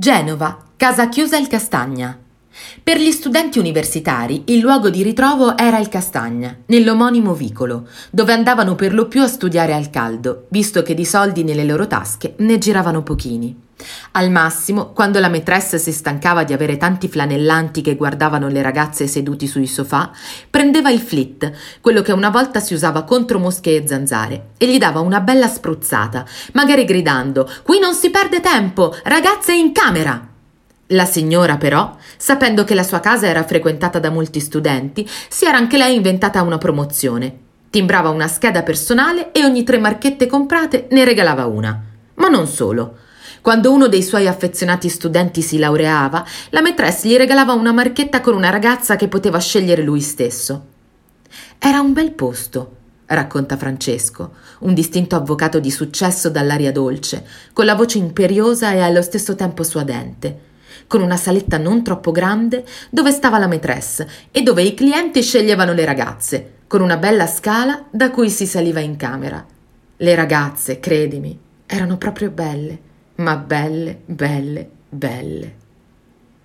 Genova, casa chiusa il Castagna. Per gli studenti universitari il luogo di ritrovo era il Castagna, nell'omonimo vicolo, dove andavano per lo più a studiare al caldo, visto che di soldi nelle loro tasche ne giravano pochini. Al massimo, quando la maîtresse si stancava di avere tanti flanellanti che guardavano le ragazze seduti sui sofà, prendeva il flit, quello che una volta si usava contro mosche e zanzare, e gli dava una bella spruzzata, magari gridando: Qui non si perde tempo, ragazze in camera! La signora, però, sapendo che la sua casa era frequentata da molti studenti, si era anche lei inventata una promozione. Timbrava una scheda personale e ogni tre marchette comprate ne regalava una. Ma non solo. Quando uno dei suoi affezionati studenti si laureava, la maîtresse gli regalava una marchetta con una ragazza che poteva scegliere lui stesso. Era un bel posto, racconta Francesco, un distinto avvocato di successo dall'aria dolce, con la voce imperiosa e allo stesso tempo suadente con una saletta non troppo grande dove stava la maîtresse e dove i clienti sceglievano le ragazze, con una bella scala da cui si saliva in camera. Le ragazze, credimi, erano proprio belle, ma belle, belle, belle.